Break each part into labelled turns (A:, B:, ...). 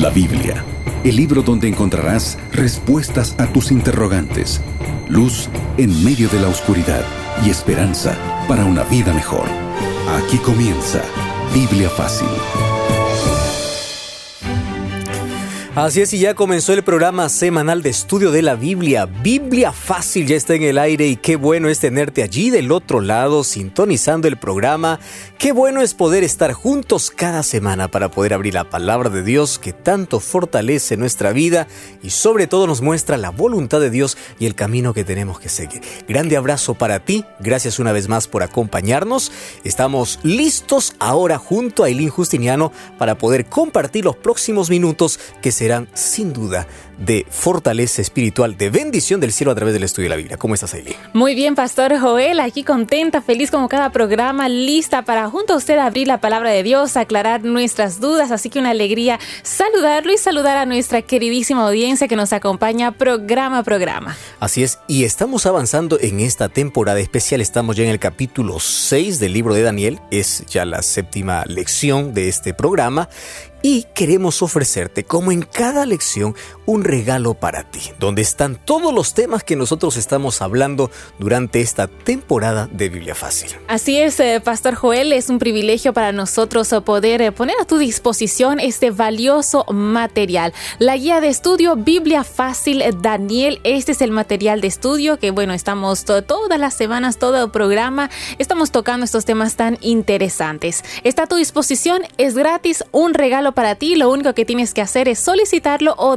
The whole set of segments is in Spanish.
A: La Biblia, el libro donde encontrarás respuestas a tus interrogantes, luz en medio de la oscuridad y esperanza para una vida mejor. Aquí comienza Biblia Fácil.
B: Así es, y ya comenzó el programa semanal de estudio de la Biblia. Biblia fácil ya está en el aire y qué bueno es tenerte allí del otro lado sintonizando el programa. Qué bueno es poder estar juntos cada semana para poder abrir la palabra de Dios que tanto fortalece nuestra vida y sobre todo nos muestra la voluntad de Dios y el camino que tenemos que seguir. Grande abrazo para ti, gracias una vez más por acompañarnos. Estamos listos ahora junto a Eileen Justiniano para poder compartir los próximos minutos que serán sin duda de fortaleza espiritual, de bendición del cielo a través del estudio de la Biblia. ¿Cómo estás, Aileen?
C: Muy bien, Pastor Joel, aquí contenta, feliz como cada programa, lista para junto a usted abrir la palabra de Dios, aclarar nuestras dudas, así que una alegría saludarlo y saludar a nuestra queridísima audiencia que nos acompaña programa a programa.
B: Así es, y estamos avanzando en esta temporada especial, estamos ya en el capítulo 6 del libro de Daniel, es ya la séptima lección de este programa, y queremos ofrecerte, como en cada lección, un regalo para ti, donde están todos los temas que nosotros estamos hablando durante esta temporada de Biblia Fácil.
C: Así es, eh, Pastor Joel, es un privilegio para nosotros eh, poder eh, poner a tu disposición este valioso material. La guía de estudio Biblia Fácil Daniel, este es el material de estudio que, bueno, estamos todas las semanas, todo programa, estamos tocando estos temas tan interesantes. Está a tu disposición, es gratis, un regalo para ti. Lo único que tienes que hacer es solicitarlo o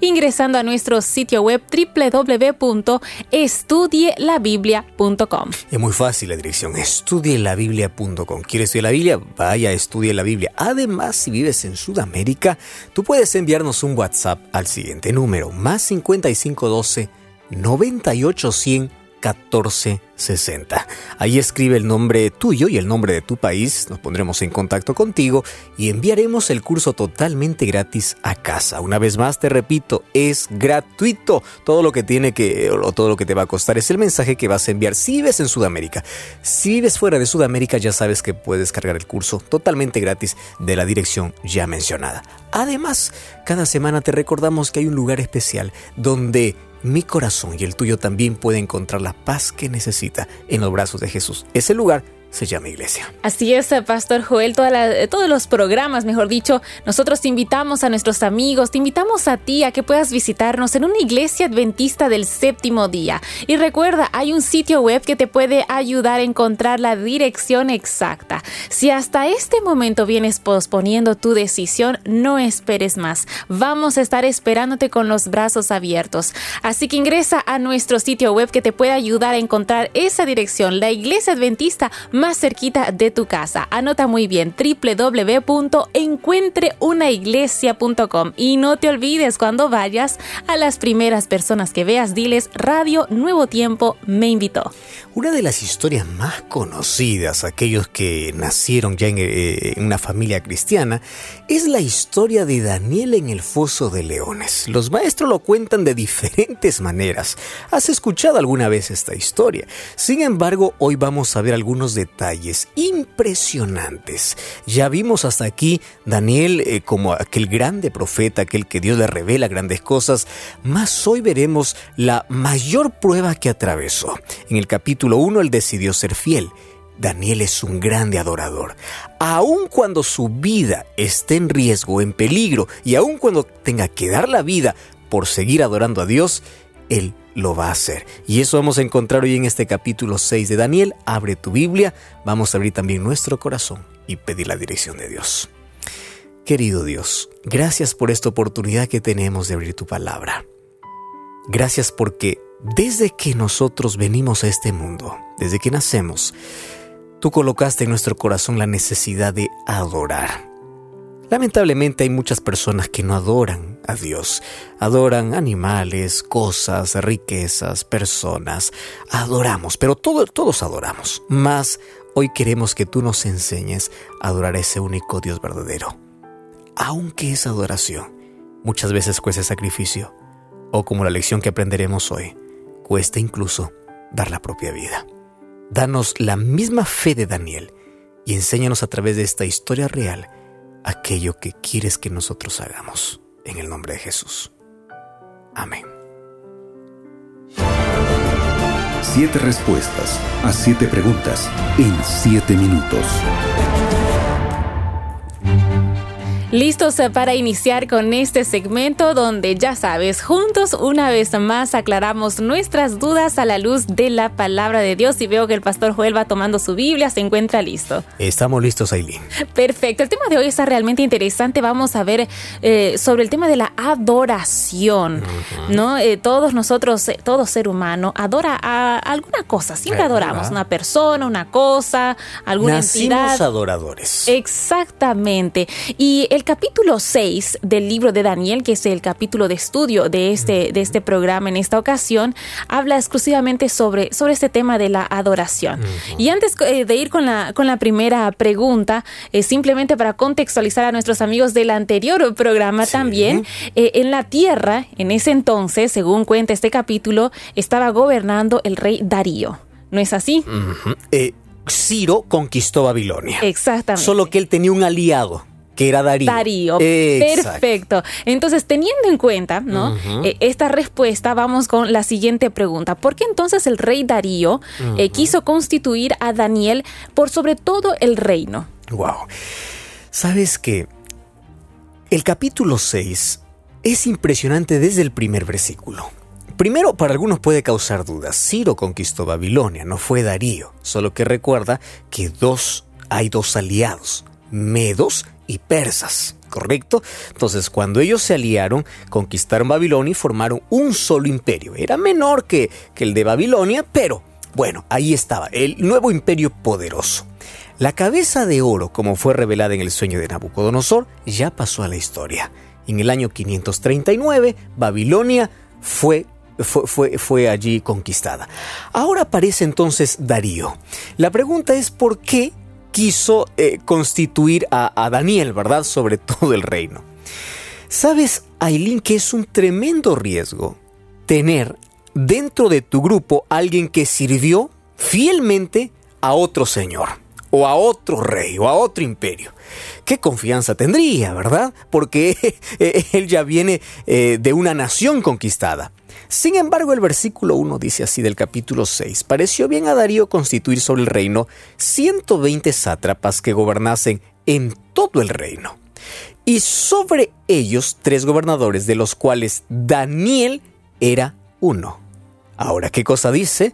C: ingresando a nuestro sitio web www.estudielabiblia.com.
B: Es muy fácil la dirección, estudielabiblia.com. ¿Quieres estudiar la Biblia? Vaya, estudie la Biblia. Además, si vives en Sudamérica, tú puedes enviarnos un WhatsApp al siguiente número, más 5512 98100 1460. Ahí escribe el nombre tuyo y el nombre de tu país, nos pondremos en contacto contigo y enviaremos el curso totalmente gratis a casa. Una vez más te repito, es gratuito. Todo lo que tiene que o todo lo que te va a costar es el mensaje que vas a enviar si vives en Sudamérica. Si vives fuera de Sudamérica ya sabes que puedes cargar el curso totalmente gratis de la dirección ya mencionada. Además, cada semana te recordamos que hay un lugar especial donde mi corazón y el tuyo también puede encontrar la paz que necesita en los brazos de Jesús. Ese lugar se llama iglesia.
C: Así es, Pastor Joel, todos los programas, mejor dicho, nosotros te invitamos a nuestros amigos, te invitamos a ti a que puedas visitarnos en una iglesia adventista del séptimo día. Y recuerda, hay un sitio web que te puede ayudar a encontrar la dirección exacta. Si hasta este momento vienes posponiendo tu decisión, no esperes más. Vamos a estar esperándote con los brazos abiertos. Así que ingresa a nuestro sitio web que te puede ayudar a encontrar esa dirección, la iglesia adventista cerquita de tu casa. Anota muy bien www.encuentreunaiglesia.com y no te olvides cuando vayas a las primeras personas que veas, diles Radio Nuevo Tiempo me invitó.
B: Una de las historias más conocidas, aquellos que nacieron ya en, eh, en una familia cristiana, es la historia de Daniel en el foso de leones. Los maestros lo cuentan de diferentes maneras. ¿Has escuchado alguna vez esta historia? Sin embargo, hoy vamos a ver algunos detalles detalles impresionantes. Ya vimos hasta aquí Daniel eh, como aquel grande profeta, aquel que Dios le revela grandes cosas, más hoy veremos la mayor prueba que atravesó. En el capítulo 1 él decidió ser fiel. Daniel es un grande adorador. Aun cuando su vida esté en riesgo, en peligro, y aun cuando tenga que dar la vida por seguir adorando a Dios, él lo va a hacer. Y eso vamos a encontrar hoy en este capítulo 6 de Daniel. Abre tu Biblia, vamos a abrir también nuestro corazón y pedir la dirección de Dios. Querido Dios, gracias por esta oportunidad que tenemos de abrir tu palabra. Gracias porque desde que nosotros venimos a este mundo, desde que nacemos, tú colocaste en nuestro corazón la necesidad de adorar. Lamentablemente hay muchas personas que no adoran a Dios, adoran animales, cosas, riquezas, personas. Adoramos, pero todos adoramos. Más hoy queremos que tú nos enseñes a adorar a ese único Dios verdadero. Aunque esa adoración muchas veces cueste sacrificio, o como la lección que aprenderemos hoy, cuesta incluso dar la propia vida. Danos la misma fe de Daniel y enséñanos a través de esta historia real aquello que quieres que nosotros hagamos. En el nombre de Jesús. Amén.
A: Siete respuestas a siete preguntas en siete minutos.
C: Listos para iniciar con este segmento donde ya sabes, juntos una vez más aclaramos nuestras dudas a la luz de la palabra de Dios y veo que el pastor Joel va tomando su Biblia, se encuentra listo.
B: Estamos listos, Aileen.
C: Perfecto, el tema de hoy está realmente interesante. Vamos a ver eh, sobre el tema de la adoración, ¿no? Eh, todos nosotros, eh, todo ser humano adora a alguna cosa, siempre adoramos una persona, una cosa, alguna
B: Nacimos
C: entidad.
B: adoradores.
C: Exactamente. Y el capítulo 6 del libro de Daniel, que es el capítulo de estudio de este, de este programa en esta ocasión, habla exclusivamente sobre, sobre este tema de la adoración. Y antes eh, de ir con la, con la primera pregunta, eh, simplemente para contextualizar a nuestros amigos del anterior programa
B: Sí.
C: también, eh, en la tierra, en ese entonces, según cuenta este capítulo, estaba gobernando el rey Darío. ¿No es así?
B: Eh, Ciro conquistó Babilonia.
C: Exactamente.
B: Solo que él tenía un aliado, que era Darío.
C: Darío.
B: Exacto.
C: Perfecto. Entonces, teniendo en cuenta ¿no? Eh, esta respuesta, vamos con la siguiente pregunta. ¿Por qué entonces el rey Darío eh, quiso constituir a Daniel por sobre todo el reino?
B: Wow. ¿Sabes qué? El capítulo 6 es impresionante desde el primer versículo. Primero, para algunos puede causar dudas. Ciro conquistó Babilonia, no fue Darío. Solo que recuerda que dos, hay dos aliados, medos y persas, ¿correcto? Entonces, cuando ellos se aliaron, conquistaron Babilonia y formaron un solo imperio. Era menor que, que el de Babilonia, pero bueno, ahí estaba, el nuevo imperio poderoso. La cabeza de oro, como fue revelada en el sueño de Nabucodonosor, ya pasó a la historia. En el año 539, Babilonia fue, fue, fue, fue allí conquistada. Ahora aparece entonces Darío. La pregunta es por qué quiso eh, constituir a, a Daniel, ¿verdad?, sobre todo el reino. ¿Sabes, Aileen, que es un tremendo riesgo tener dentro de tu grupo alguien que sirvió fielmente a otro señor? o a otro rey o a otro imperio. ¿Qué confianza tendría, verdad? Porque él ya viene eh, de una nación conquistada. Sin embargo, el versículo 1 dice así del capítulo 6, pareció bien a Darío constituir sobre el reino 120 sátrapas que gobernasen en todo el reino. Y sobre ellos tres gobernadores, de los cuales Daniel era uno. Ahora, ¿qué cosa dice?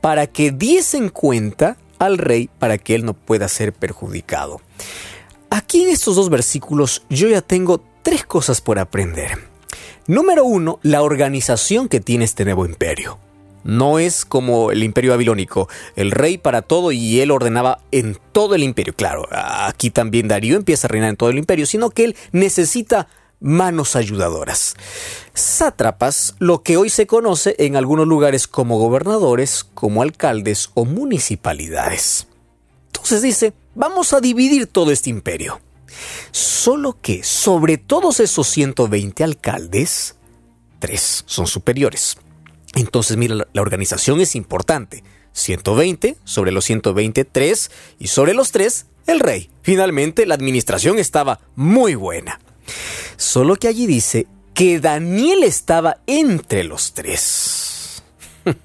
B: Para que diesen cuenta al rey para que él no pueda ser perjudicado. Aquí en estos dos versículos yo ya tengo tres cosas por aprender. Número uno, la organización que tiene este nuevo imperio. No es como el imperio babilónico, el rey para todo y él ordenaba en todo el imperio. Claro, aquí también Darío empieza a reinar en todo el imperio, sino que él necesita manos ayudadoras. Sátrapas, lo que hoy se conoce en algunos lugares como gobernadores, como alcaldes o municipalidades. Entonces dice, vamos a dividir todo este imperio. Solo que sobre todos esos 120 alcaldes, tres son superiores. Entonces, mira, la, organización es importante. 120, sobre los 120, 3, y sobre los 3, el rey. Finalmente, la administración estaba muy buena. Solo que allí dice que Daniel estaba entre los tres.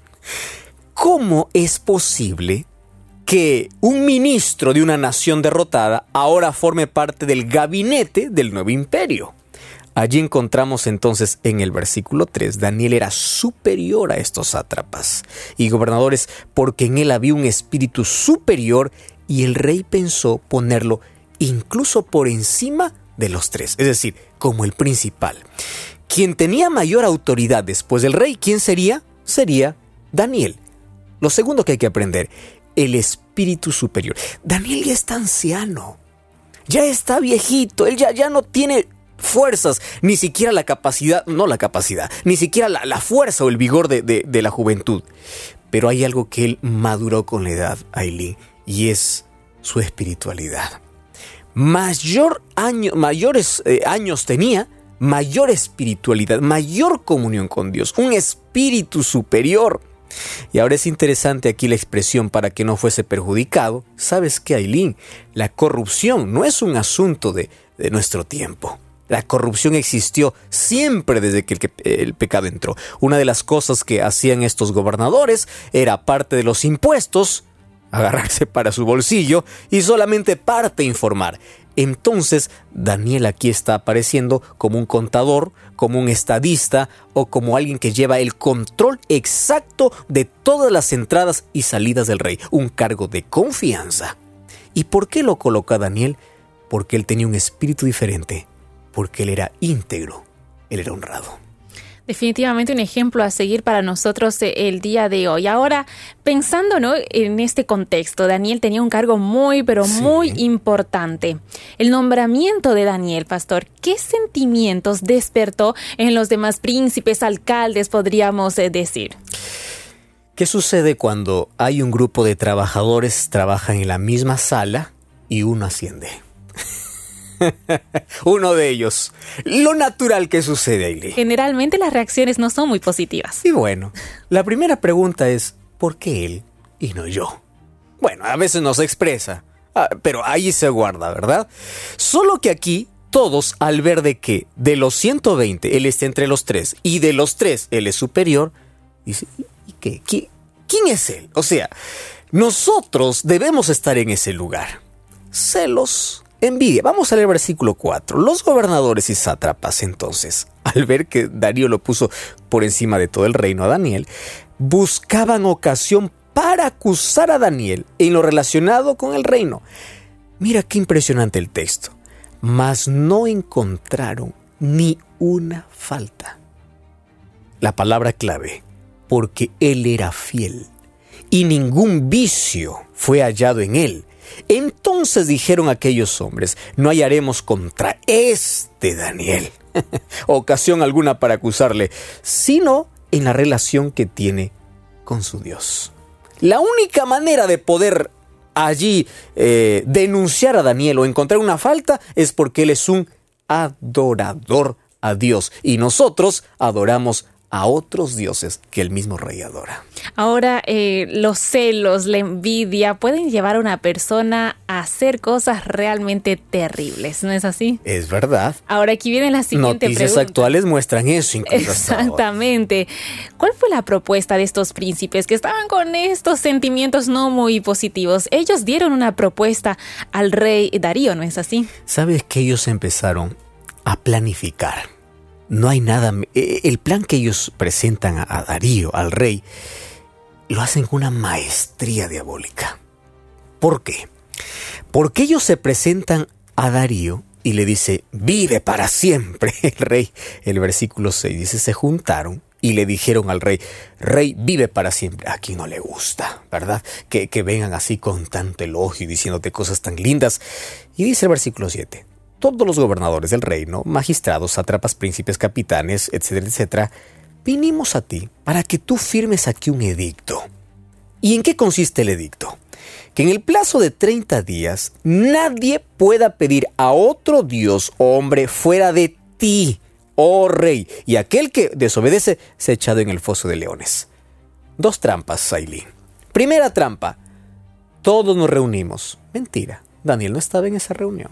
B: ¿Cómo es posible que un ministro de una nación derrotada ahora forme parte del gabinete del nuevo imperio? Allí encontramos entonces en el versículo 3, Daniel era superior a estos sátrapas y gobernadores porque en él había un espíritu superior y el rey pensó ponerlo incluso por encima de los tres, es decir, como el principal. Quien tenía mayor autoridad después del rey, ¿quién sería? Sería Daniel. Lo segundo que hay que aprender, el espíritu superior. Daniel ya está anciano, ya está viejito, él ya, ya no tiene fuerzas, ni siquiera la capacidad, no la capacidad, ni siquiera la, la fuerza o el vigor de, de, la juventud. Pero hay algo que él maduró con la edad, Aileen, y es su espiritualidad. Mayor año, mayores eh, años tenía, mayor espiritualidad, mayor comunión con Dios, un espíritu superior. Y ahora es interesante aquí la expresión para que no fuese perjudicado. ¿Sabes qué, Aileen? La corrupción no es un asunto de, de nuestro tiempo. La corrupción existió siempre desde que el, pecado entró. Una de las cosas que hacían estos gobernadores era parte de los impuestos, agarrarse para su bolsillo y solamente parte informar. Entonces Daniel aquí está apareciendo como un contador, como un estadista o como alguien que lleva el control exacto de todas las entradas y salidas del rey, un cargo de confianza. ¿Y por qué lo coloca Daniel? Porque él tenía un espíritu diferente porque él era íntegro, él era honrado.
C: Definitivamente un ejemplo a seguir para nosotros eh, el día de hoy. Ahora, pensando en este contexto, Daniel tenía un cargo muy, pero muy importante. El nombramiento de Daniel, pastor, ¿qué sentimientos despertó en los demás príncipes, alcaldes, podríamos eh, decir?
B: ¿Qué sucede cuando hay un grupo de trabajadores trabajan en la misma sala y uno asciende? Uno de ellos. Lo natural que sucede, ahí.
C: Generalmente las reacciones no son muy positivas.
B: Y bueno, la primera pregunta es, ¿por qué él y no yo? Bueno, a veces no se expresa, ah, pero ahí se guarda, ¿verdad? Solo que aquí todos, al ver de que de los 120 él está entre los tres y de los tres él es superior, dice, ¿y qué? ¿Quién es él? O sea, nosotros debemos estar en ese lugar. Celos, Envidia. Vamos a leer versículo 4. Los gobernadores y sátrapas entonces, al ver que Darío lo puso por encima de todo el reino a Daniel, buscaban ocasión para acusar a Daniel en lo relacionado con el reino. Mira qué impresionante el texto. Mas no encontraron ni una falta. La palabra clave, porque él era fiel y ningún vicio fue hallado en él entonces dijeron aquellos hombres, no hallaremos contra este Daniel ocasión alguna para acusarle, sino en la relación que tiene con su Dios. La única manera de poder allí eh, denunciar a Daniel o encontrar una falta es porque él es un adorador a Dios y nosotros adoramos a otros dioses que el mismo rey adora.
C: Ahora, eh, los celos, la envidia pueden llevar a una persona a hacer cosas realmente terribles, ¿no es así?
B: Es verdad.
C: Ahora aquí viene la siguiente
B: Noticias actuales muestran eso.
C: Exactamente. ¿Cuál fue la propuesta de estos príncipes que estaban con estos sentimientos no muy positivos? Ellos dieron una propuesta al rey Darío, ¿no es así?
B: Sabes que ellos empezaron a planificar no hay nada. E, el plan que ellos presentan a Darío, al rey, lo hacen con una maestría diabólica. ¿Por qué? Porque ellos se presentan a Darío y le dice, vive para siempre el rey. El versículo 6 dice, se juntaron y le dijeron al rey, rey, vive para siempre. Aquí no le gusta, ¿verdad? Que, que vengan así con tanto elogio y diciéndote cosas tan lindas. Y dice el versículo 7, todos los gobernadores del reino, magistrados, sátrapas, príncipes, capitanes, etcétera, etcétera, vinimos a ti para que tú firmes aquí un edicto. ¿Y en qué consiste el edicto? Que en el plazo de 30 días nadie pueda pedir a otro dios o hombre fuera de ti, oh rey, y aquel que desobedece se ha echado en el foso de leones. Dos trampas, Sailin. Primera trampa. Todos nos reunimos. Mentira. Daniel no estaba en esa reunión.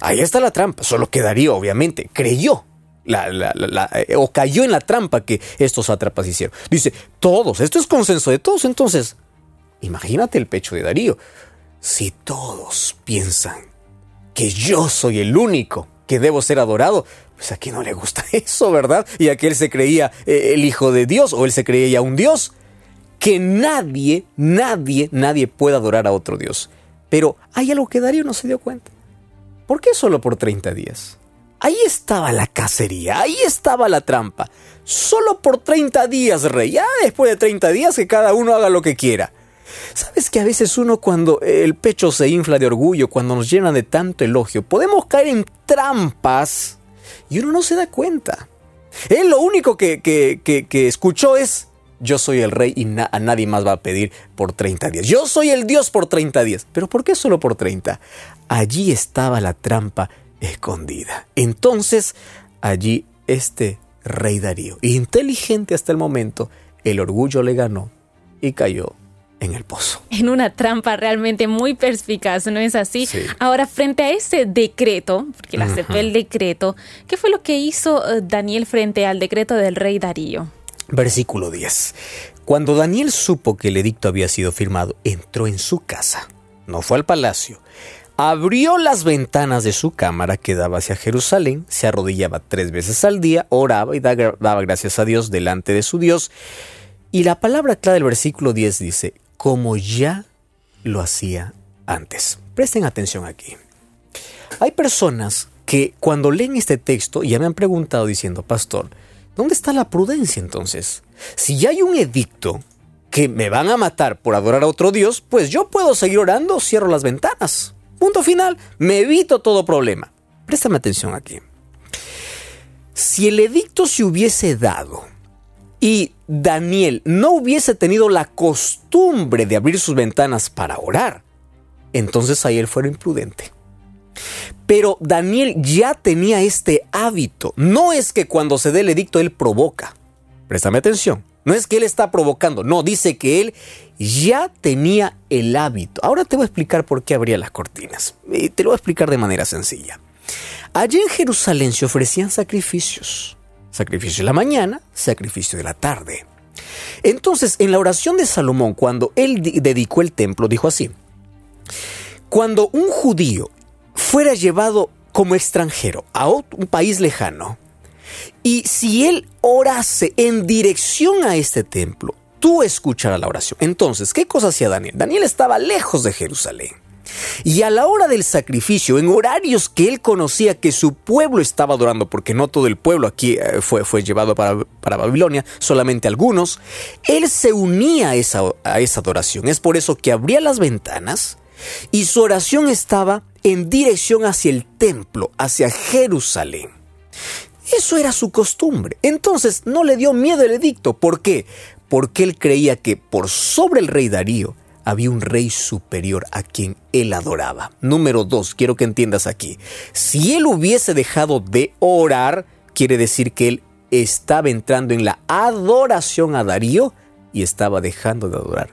B: Ahí está la trampa, solo que Darío obviamente creyó eh, o cayó en la trampa que estos atrapas hicieron. Dice, todos, esto es consenso de todos, entonces, imagínate el pecho de Darío. Si todos piensan que yo soy el único que debo ser adorado, pues a quién no le gusta eso, ¿verdad? Y a que se creía eh, el hijo de Dios o él se creía ya un Dios. Que nadie, nadie, nadie pueda adorar a otro Dios. Pero hay algo que Darío no se dio cuenta. ¿Por qué solo por 30 días? Ahí estaba la cacería, ahí estaba la trampa. Solo por 30 días, rey. Ya después de 30 días que cada uno haga lo que quiera. ¿Sabes que a veces uno cuando el pecho se infla de orgullo, cuando nos llena de tanto elogio, podemos caer en trampas y uno no se da cuenta? Él lo único que, que, escuchó es, yo soy el rey y a nadie más va a pedir por 30 días. Yo soy el Dios por 30 días. ¿Pero por qué solo por 30? allí estaba la trampa escondida. Entonces, allí este rey Darío, inteligente hasta el momento, el orgullo le ganó y cayó en el pozo.
C: En una trampa realmente muy perspicaz, ¿no es así? Ahora, frente a ese decreto, porque le aceptó el decreto, ¿qué fue lo que hizo eh, Daniel frente al decreto del rey Darío?
B: Versículo 10. Cuando Daniel supo que el edicto había sido firmado, entró en su casa. No fue al palacio. Abrió las ventanas de su cámara que daba hacia Jerusalén, se arrodillaba tres veces al día, oraba y daba gracias a Dios delante de su Dios. Y la palabra clave del versículo 10 dice, como ya lo hacía antes. Presten atención aquí. Hay personas que cuando leen este texto ya me han preguntado diciendo, pastor, ¿dónde está la prudencia entonces? Si ya hay un edicto que me van a matar por adorar a otro Dios, pues yo puedo seguir orando, cierro las ventanas. Punto final, me evito todo problema. Préstame atención aquí. Si el edicto se hubiese dado y Daniel no hubiese tenido la costumbre de abrir sus ventanas para orar, entonces ahí él fuera imprudente. Pero Daniel ya tenía este hábito. No es que cuando se dé el edicto él provoca. Préstame atención. No es que él está provocando. No, dice que él ya tenía el hábito. Ahora te voy a explicar por qué abría las cortinas. Y te lo voy a explicar de manera sencilla. Allí en Jerusalén se ofrecían sacrificios. Sacrificio de la mañana, sacrificio de la tarde. Entonces, en la oración de Salomón, cuando él dedicó el templo, dijo así, cuando un judío fuera llevado como extranjero a un país lejano, y si él orase en dirección a este templo, tú escucharás la oración. Entonces, ¿qué cosa hacía Daniel? Daniel estaba lejos de Jerusalén. Y a la hora del sacrificio, en horarios que él conocía que su pueblo estaba adorando, porque no todo el pueblo aquí eh, fue, fue llevado para, para, Babilonia, solamente algunos, él se unía esa, a esa adoración. Es por eso que abría las ventanas y su oración estaba en dirección hacia el templo, hacia Jerusalén. Eso era su costumbre. Entonces no le dio miedo el edicto. ¿Por qué? Porque él creía que por sobre el rey Darío había un rey superior a quien él adoraba. Número dos, quiero que entiendas aquí. Si él hubiese dejado de orar, quiere decir que él estaba entrando en la adoración a Darío y estaba dejando de adorar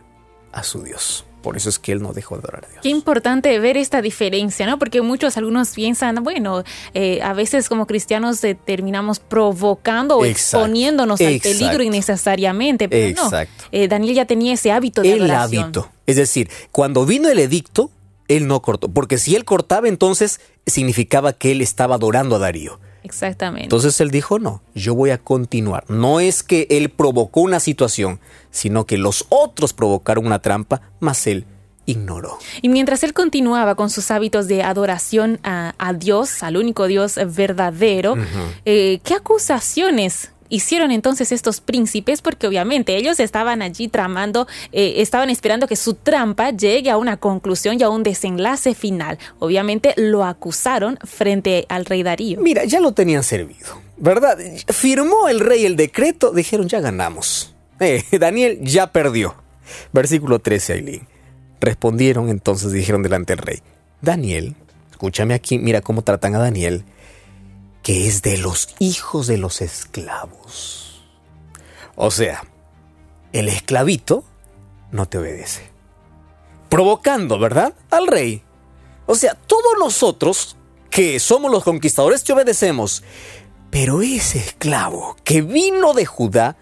B: a su Dios. Por eso es que él no dejó de adorar a Dios.
C: Qué importante ver esta diferencia, ¿no? Porque muchos, algunos piensan, bueno, eh, a veces como cristianos eh, terminamos provocando o exponiéndonos al peligro innecesariamente. Pero no, eh, Daniel ya tenía ese hábito de el hábito.
B: Es decir, cuando vino el edicto, él no cortó. Porque si él cortaba, entonces significaba que él estaba adorando a Darío.
C: Exactamente.
B: Entonces él dijo, no, yo voy a continuar. No es que él provocó una situación, sino que los otros provocaron una trampa, mas él ignoró.
C: Y mientras él continuaba con sus hábitos de adoración a, Dios, al único Dios verdadero, eh, ¿qué acusaciones hicieron entonces estos príncipes? Porque obviamente ellos estaban allí tramando, eh, estaban esperando que su trampa llegue a una conclusión y a un desenlace final. Obviamente lo acusaron frente al rey Darío.
B: Mira, ya lo tenían servido, ¿verdad? Firmó el rey el decreto, dijeron ya ganamos. Daniel ya perdió. Versículo 13, Aileen. Respondieron entonces, dijeron delante del rey, Daniel, escúchame aquí, mira cómo tratan a Daniel que es de los hijos de los esclavos. O sea, el esclavito no te obedece. Provocando, ¿verdad? Al rey. O sea, todos nosotros que somos los conquistadores te obedecemos. Pero ese esclavo que vino de Judá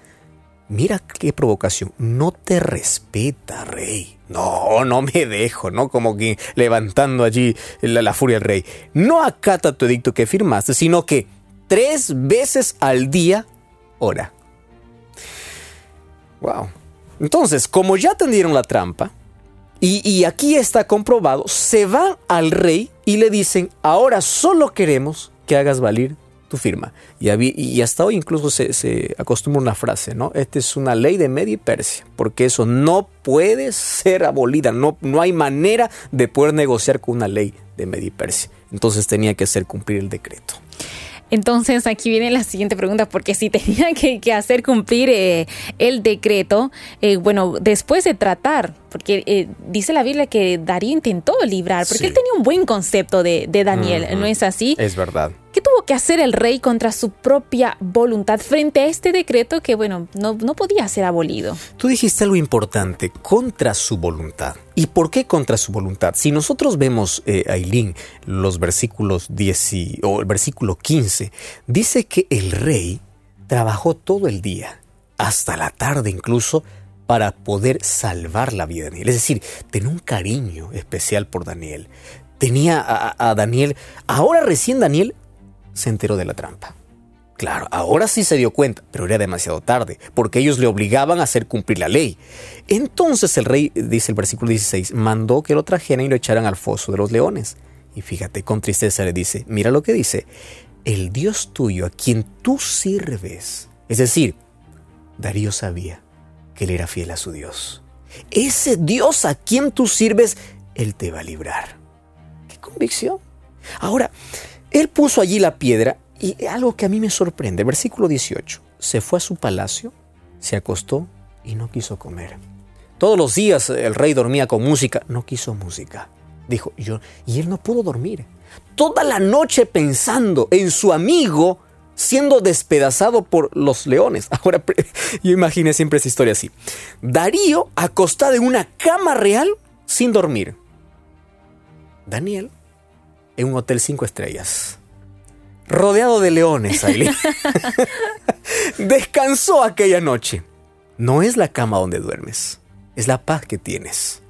B: Mira qué provocación. No te respeta, rey. No, no me dejo, ¿no? Como que levantando allí la, furia del rey. No acata tu edicto que firmaste, sino que tres veces al día ora. Wow. Entonces, como ya tendieron la trampa, y, y, aquí está comprobado, se van al rey y le dicen, ahora solo queremos que hagas valer firma. Y, y hasta hoy incluso se, acostumbra una frase, ¿no? Esta es una ley de Media y Persia, porque eso no puede ser abolida, no, no hay manera de poder negociar con una ley de Media y Persia. Entonces tenía que hacer cumplir el decreto.
C: Entonces aquí viene la siguiente pregunta, porque si tenía que, hacer cumplir eh, el decreto, eh, bueno, después de tratar, porque eh, dice la Biblia que Darío intentó librar, porque él tenía un buen concepto de, Daniel, ¿no es así?
B: Es verdad.
C: ¿Qué tuvo que hacer el rey contra su propia voluntad frente a este decreto que, bueno, no, no podía ser abolido.
B: Tú dijiste algo importante, contra su voluntad. ¿Y por qué contra su voluntad? Si nosotros vemos, eh, Ailín, los versículos 10 o el versículo 15, dice que el rey trabajó todo el día, hasta la tarde incluso, para poder salvar la vida de Daniel. Es decir, tenía un cariño especial por Daniel. Tenía a Daniel, ahora recién Daniel se enteró de la trampa. Claro, ahora sí se dio cuenta, pero era demasiado tarde, porque ellos le obligaban a hacer cumplir la ley. Entonces el rey, dice el versículo 16, mandó que lo trajeran y lo echaran al foso de los leones. Y fíjate, con tristeza le dice, mira lo que dice, el Dios tuyo a quien tú sirves. Es decir, Darío sabía que él era fiel a su Dios. Ese Dios a quien tú sirves, Él te va a librar. ¡Qué convicción! Ahora, Él puso allí la piedra y algo que a mí me sorprende, versículo 18, se fue a su palacio, se acostó y no quiso comer. Todos los días el rey dormía con música, no quiso música. Dijo, yo, y él no pudo dormir. Toda la noche pensando en su amigo siendo despedazado por los leones. Ahora, yo imaginé siempre esa historia así. Darío acostado en una cama real sin dormir. Daniel en un hotel cinco estrellas rodeado de leones, Aileen. Descansó aquella noche. No es la cama donde duermes, es la paz que tienes.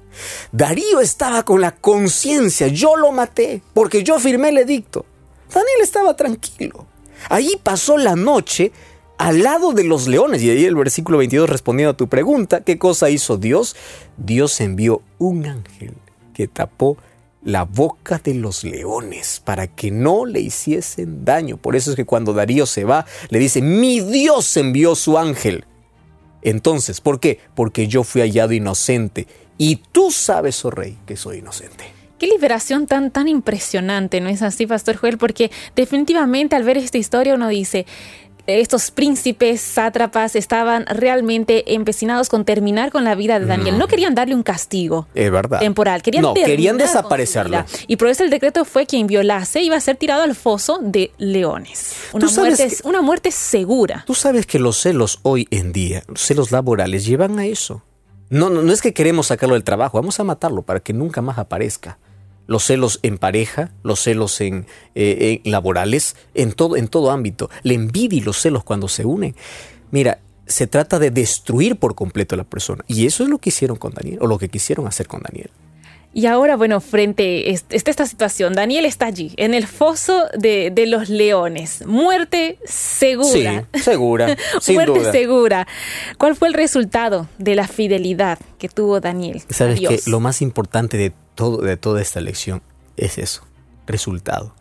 B: Darío estaba con la conciencia, yo lo maté, porque yo firmé el edicto. Daniel estaba tranquilo. Allí pasó la noche al lado de los leones. Y ahí el versículo 22 respondiendo a tu pregunta, ¿qué cosa hizo Dios? Dios envió un ángel que tapó la boca de los leones para que no le hiciesen daño. Por eso es que cuando Darío se va, le dice, mi Dios envió su ángel. Entonces, ¿por qué? Porque yo fui hallado inocente y tú sabes, oh rey, que soy inocente.
C: Qué liberación tan, tan impresionante, ¿no es así, Pastor Joel? Porque definitivamente al ver esta historia uno dice, estos príncipes sátrapas estaban realmente empecinados con terminar con la vida de Daniel. No, querían darle un castigo
B: es verdad.
C: temporal, querían,
B: no, querían desaparecerlo.
C: Y por eso el decreto fue quien violase iba a ser tirado al foso de leones. Una, muerte, una muerte segura.
B: Tú sabes que los celos hoy en día, los celos laborales, llevan a eso. No, no, no es que queremos sacarlo del trabajo, vamos a matarlo para que nunca más aparezca los celos en pareja, los celos en, eh, laborales, en todo, en todo ámbito, la envidia y los celos cuando se unen. Mira, se trata de destruir por completo a la persona. Y eso es lo que hicieron con Daniel, o lo que quisieron hacer con Daniel.
C: Y ahora, bueno, frente a esta situación, Daniel está allí, en el foso de, los leones. Muerte segura.
B: Sí, segura.
C: Muerte segura. ¿Cuál fue el resultado de la fidelidad que tuvo Daniel?
B: Sabes que lo más importante de todo, de toda esta lección es eso, resultado.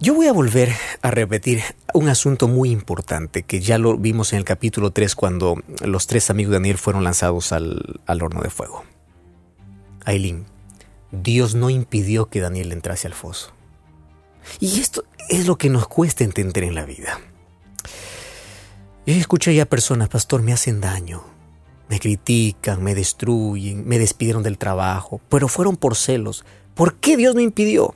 B: Yo voy a volver a repetir un asunto muy importante que ya lo vimos en el capítulo 3 cuando los tres amigos de Daniel fueron lanzados al, al horno de fuego. Aileen, Dios no impidió que Daniel entrase al foso. Y esto es lo que nos cuesta entender en la vida. Yo escuché ya personas, pastor, me hacen daño, me critican, me destruyen, me despidieron del trabajo, pero fueron por celos. ¿Por qué Dios no impidió?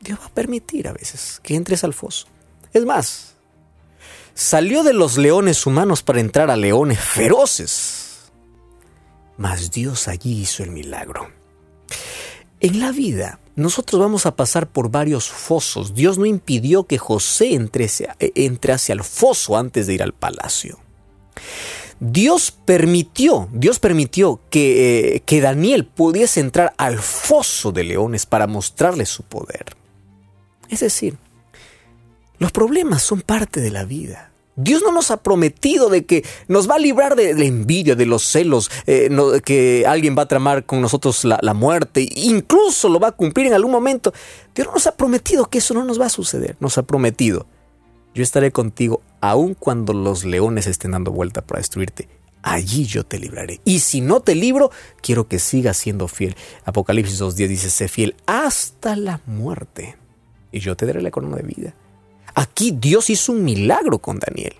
B: Dios va a permitir a veces que entres al foso. Es más, salió de los leones humanos para entrar a leones feroces. Mas Dios allí hizo el milagro. En la vida, nosotros vamos a pasar por varios fosos. Dios no impidió que José entrase, al foso antes de ir al palacio. Dios permitió, Dios permitió que, eh, que Daniel pudiese entrar al foso de leones para mostrarle su poder. Es decir, los problemas son parte de la vida. Dios no nos ha prometido de que nos va a librar de la envidia, de los celos, eh, que alguien va a tramar con nosotros la, la, muerte, incluso lo va a cumplir en algún momento. Dios no nos ha prometido que eso no nos va a suceder, nos ha prometido yo estaré contigo aun cuando los leones estén dando vuelta para destruirte. Allí yo te libraré. Y si no te libro, quiero que sigas siendo fiel. Apocalipsis 2.10 dice, sé fiel hasta la muerte. Y yo te daré la corona de vida. Aquí Dios hizo un milagro con Daniel.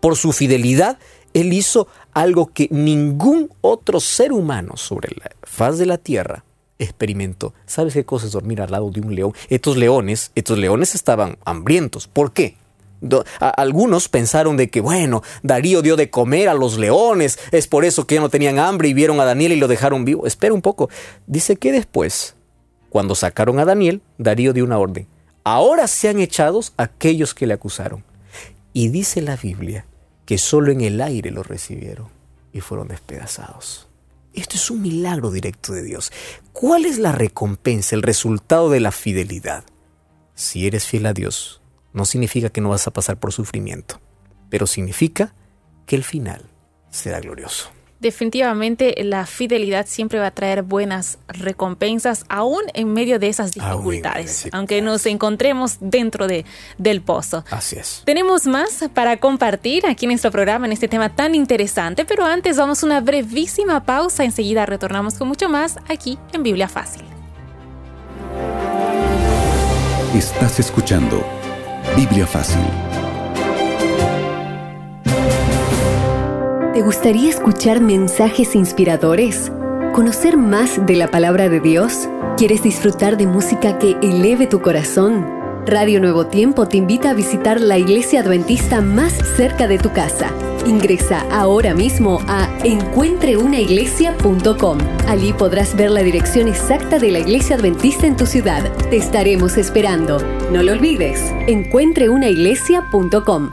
B: Por su fidelidad, Él hizo algo que ningún otro ser humano sobre la faz de la tierra experimentó. ¿Sabes qué cosa es dormir al lado de un león? Estos leones, estos leones estaban hambrientos. ¿Por qué? Algunos pensaron de que, bueno, Darío dio de comer a los leones, es por eso que ya no tenían hambre y vieron a Daniel y lo dejaron vivo. Espera un poco. Dice que después, cuando sacaron a Daniel, Darío dio una orden. Ahora sean echados aquellos que le acusaron. Y dice la Biblia que solo en el aire lo recibieron y fueron despedazados. Esto es un milagro directo de Dios. ¿Cuál es la recompensa, el resultado de la fidelidad? Si eres fiel a Dios, no significa que no vas a pasar por sufrimiento, pero significa que el final será glorioso.
C: Definitivamente la fidelidad siempre va a traer buenas recompensas, aún en medio de esas dificultades, aunque nos encontremos dentro de, del pozo.
B: Así es.
C: Tenemos más para compartir aquí en nuestro programa en este tema tan interesante, pero antes vamos a una brevísima pausa, enseguida retornamos con mucho más aquí en Biblia Fácil.
A: Estás escuchando Biblia Fácil.
D: ¿Te gustaría escuchar mensajes inspiradores? ¿Conocer más de la palabra de Dios? ¿Quieres disfrutar de música que eleve tu corazón? Radio Nuevo Tiempo te invita a visitar la iglesia adventista más cerca de tu casa. Ingresa ahora mismo a encuentreunaiglesia.com. Allí podrás ver la dirección exacta de la iglesia adventista en tu ciudad. Te estaremos esperando. No lo olvides, encuentreunaiglesia.com.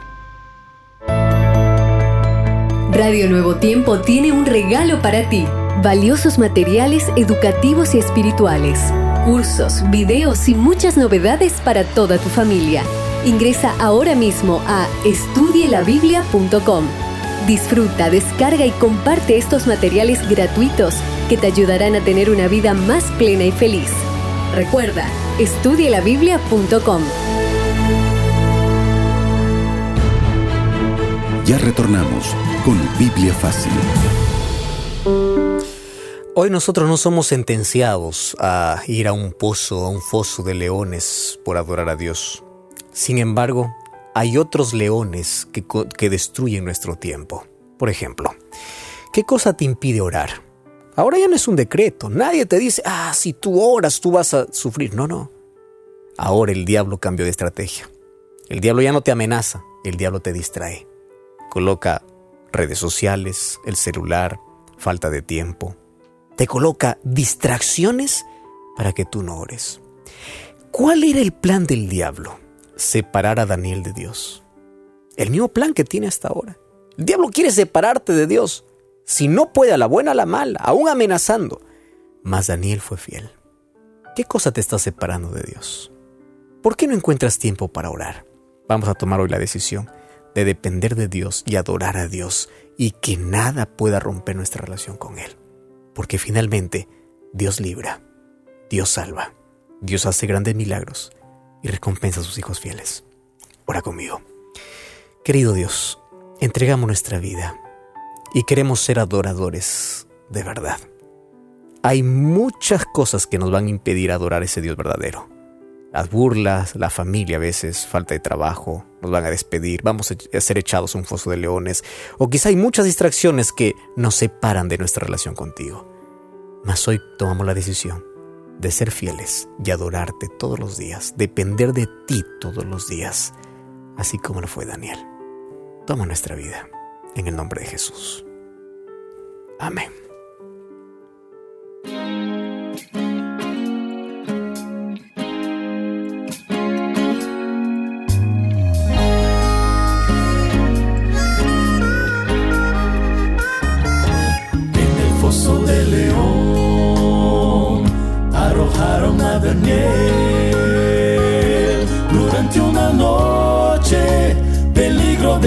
D: Radio Nuevo Tiempo tiene un regalo para ti. Valiosos materiales educativos y espirituales. Cursos, videos y muchas novedades para toda tu familia. Ingresa ahora mismo a estudielabiblia.com. Disfruta, descarga y comparte estos materiales gratuitos que te ayudarán a tener una vida más plena y feliz. Recuerda, estudielabiblia.com.
A: Ya retornamos con Biblia Fácil.
B: Hoy nosotros no somos sentenciados a ir a un pozo, a un foso de leones por adorar a Dios. Sin embargo, hay otros leones que, que destruyen nuestro tiempo. Por ejemplo, ¿qué cosa te impide orar? Ahora ya no es un decreto. Nadie te dice, ah, si tú oras, tú vas a sufrir. No, no. Ahora el diablo cambió de estrategia. El diablo ya no te amenaza, el diablo te distrae coloca redes sociales, el celular, falta de tiempo. Te coloca distracciones para que tú no ores. ¿Cuál era el plan del diablo? Separar a Daniel de Dios. El mismo plan que tiene hasta ahora. El diablo quiere separarte de Dios. Si no puede a la buena, a la mala, aún amenazando. Mas Daniel fue fiel. ¿Qué cosa te está separando de Dios? ¿Por qué no encuentras tiempo para orar? Vamos a tomar hoy la decisión de depender de Dios y adorar a Dios y que nada pueda romper nuestra relación con Él. Porque finalmente Dios libra, Dios salva, Dios hace grandes milagros y recompensa a sus hijos fieles. Ora conmigo. Querido Dios, entregamos nuestra vida y queremos ser adoradores de verdad. Hay muchas cosas que nos van a impedir adorar a ese Dios verdadero las burlas, la familia a veces, falta de trabajo, nos van a despedir, vamos a ser echados a un foso de leones, o quizá hay muchas distracciones que nos separan de nuestra relación contigo. Mas hoy tomamos la decisión de ser fieles y adorarte todos los días, depender de ti todos los días, así como lo fue Daniel. Toma nuestra vida, en el nombre de Jesús. Amén.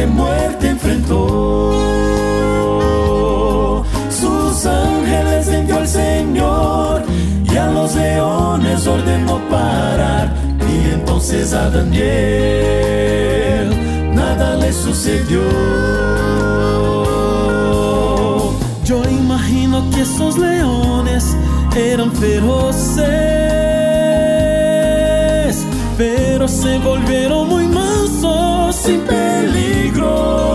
E: Muerte enfrentó. Sus ángeles envió el Señor y a los leones ordenó parar. Y entonces a Daniel nada le sucedió. Yo imagino que esos leones eran feroces pero se volvieron muy sin peligro.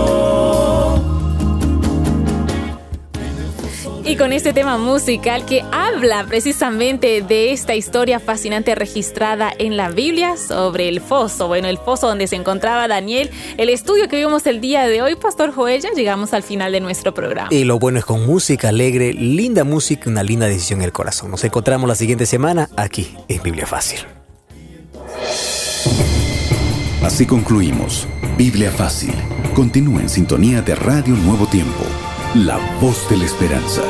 C: con este tema musical que habla precisamente de esta historia fascinante registrada en la Biblia sobre el foso. Bueno, el foso donde se encontraba Daniel. El estudio que vimos el día de hoy, Pastor Joel, ya llegamos al final de nuestro programa.
B: Y lo bueno es con música alegre, linda música, una linda decisión en el corazón. Nos encontramos la siguiente semana aquí en Biblia Fácil.
A: Así concluimos. Biblia Fácil. Continúa en sintonía de Radio Nuevo Tiempo, la voz de la esperanza.